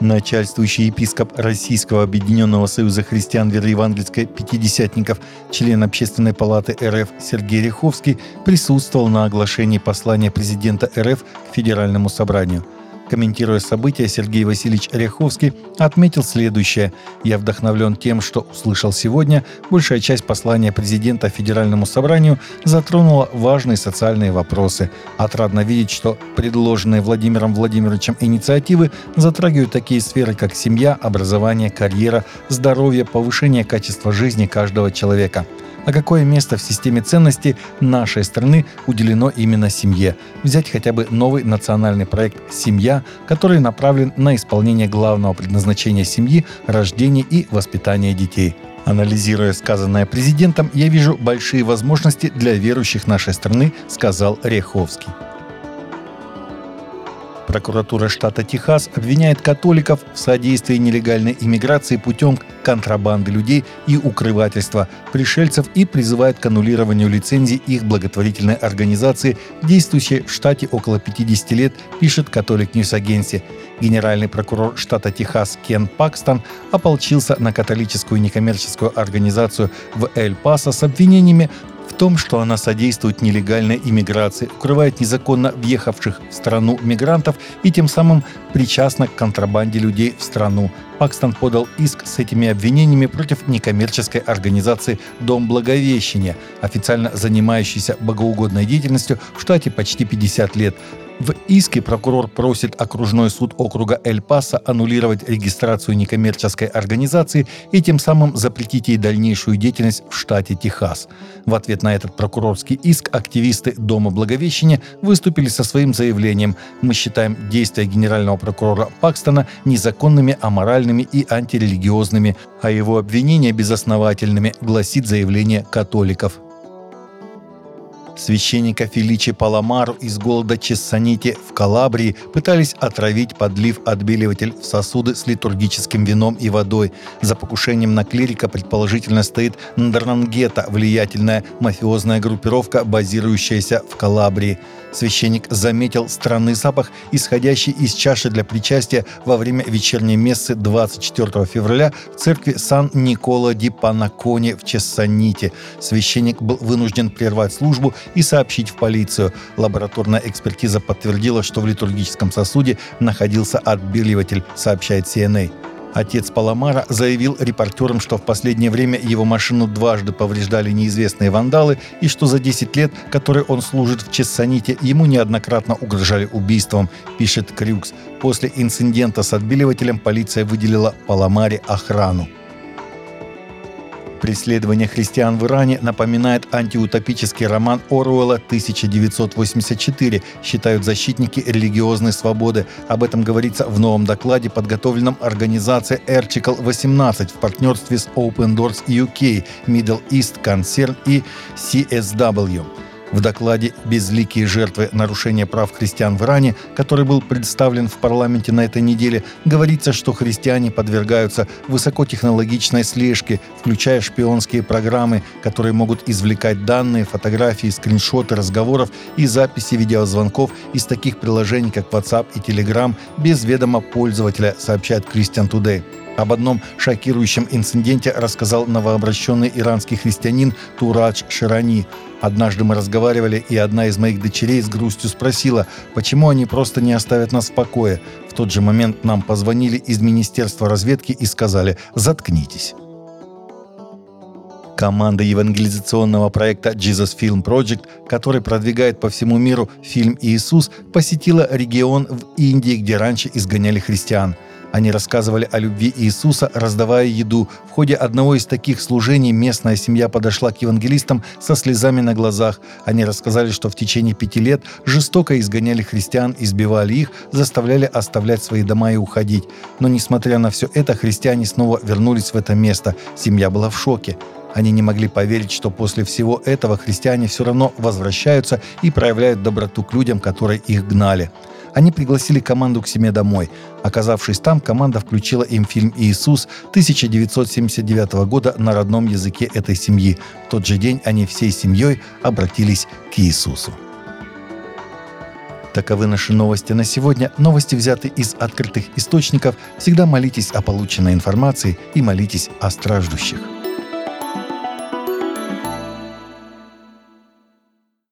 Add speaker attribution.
Speaker 1: Начальствующий епископ Российского Объединенного Союза Христиан Вероевангельской Пятидесятников, член Общественной палаты РФ Сергей Ряховский присутствовал на оглашении послания президента РФ к Федеральному собранию – Комментируя события, Сергей Васильевич Ряховский отметил следующее. «Я вдохновлен тем, что услышал сегодня. Большая часть послания президента Федеральному собранию затронула важные социальные вопросы. Отрадно видеть, что предложенные Владимиром Владимировичем инициативы затрагивают такие сферы, как семья, образование, карьера, здоровье, повышение качества жизни каждого человека а какое место в системе ценностей нашей страны уделено именно семье. Взять хотя бы новый национальный проект «Семья», который направлен на исполнение главного предназначения семьи – рождение и воспитание детей. Анализируя сказанное президентом, я вижу большие возможности для верующих нашей страны, сказал Реховский. Прокуратура штата Техас обвиняет католиков в содействии нелегальной иммиграции путем контрабанды людей и укрывательства пришельцев и призывает к аннулированию лицензий их благотворительной организации, действующей в штате около 50 лет, пишет Catholic News Agency. Генеральный прокурор штата Техас Кен Пакстон ополчился на католическую некоммерческую организацию в Эль-Пасо с обвинениями том, что она содействует нелегальной иммиграции, укрывает незаконно въехавших в страну мигрантов и тем самым причастна к контрабанде людей в страну. Пакстон подал иск с этими обвинениями против некоммерческой организации «Дом Благовещения», официально занимающейся богоугодной деятельностью в штате почти 50 лет. В иске прокурор просит окружной суд округа Эль-Паса аннулировать регистрацию некоммерческой организации и тем самым запретить ей дальнейшую деятельность в штате Техас. В ответ на этот прокурорский иск активисты Дома Благовещения выступили со своим заявлением «Мы считаем действия генерального прокурора Пакстона незаконными, аморальными и антирелигиозными, а его обвинения безосновательными», гласит заявление католиков. Священника Феличи Паламару из голода Чессанити в Калабрии пытались отравить, подлив отбеливатель в сосуды с литургическим вином и водой. За покушением на клирика предположительно стоит Ндрангета, влиятельная мафиозная группировка, базирующаяся в Калабрии. Священник заметил странный запах, исходящий из чаши для причастия во время вечерней мессы 24 февраля в церкви Сан-Никола ди Панаконе в Чессаните. Священник был вынужден прервать службу и сообщить в полицию. Лабораторная экспертиза подтвердила, что в литургическом сосуде находился отбеливатель, сообщает CNA. Отец Паламара заявил репортерам, что в последнее время его машину дважды повреждали неизвестные вандалы и что за 10 лет, которые он служит в Чессаните, ему неоднократно угрожали убийством, пишет Крюкс. После инцидента с отбеливателем полиция выделила Паламаре охрану. Преследование христиан в Иране напоминает антиутопический роман Оруэлла «1984», считают защитники религиозной свободы. Об этом говорится в новом докладе, подготовленном организацией Article 18 в партнерстве с Open Doors UK, Middle East Concern и CSW. В докладе «Безликие жертвы нарушения прав христиан в Иране», который был представлен в парламенте на этой неделе, говорится, что христиане подвергаются высокотехнологичной слежке, включая шпионские программы, которые могут извлекать данные, фотографии, скриншоты разговоров и записи видеозвонков из таких приложений, как WhatsApp и Telegram, без ведома пользователя, сообщает Christian Today. Об одном шокирующем инциденте рассказал новообращенный иранский христианин Турадж Ширани. Однажды мы разговаривали, и одна из моих дочерей с грустью спросила, почему они просто не оставят нас в покое. В тот же момент нам позвонили из Министерства разведки и сказали «заткнитесь». Команда евангелизационного проекта Jesus Film Project, который продвигает по всему миру фильм «Иисус», посетила регион в Индии, где раньше изгоняли христиан – они рассказывали о любви Иисуса, раздавая еду. В ходе одного из таких служений местная семья подошла к евангелистам со слезами на глазах. Они рассказали, что в течение пяти лет жестоко изгоняли христиан, избивали их, заставляли оставлять свои дома и уходить. Но несмотря на все это, христиане снова вернулись в это место. Семья была в шоке. Они не могли поверить, что после всего этого христиане все равно возвращаются и проявляют доброту к людям, которые их гнали. Они пригласили команду к себе домой. Оказавшись там, команда включила им фильм «Иисус» 1979 года на родном языке этой семьи. В тот же день они всей семьей обратились к Иисусу. Таковы наши новости на сегодня. Новости взяты из открытых источников. Всегда молитесь о полученной информации и молитесь о страждущих.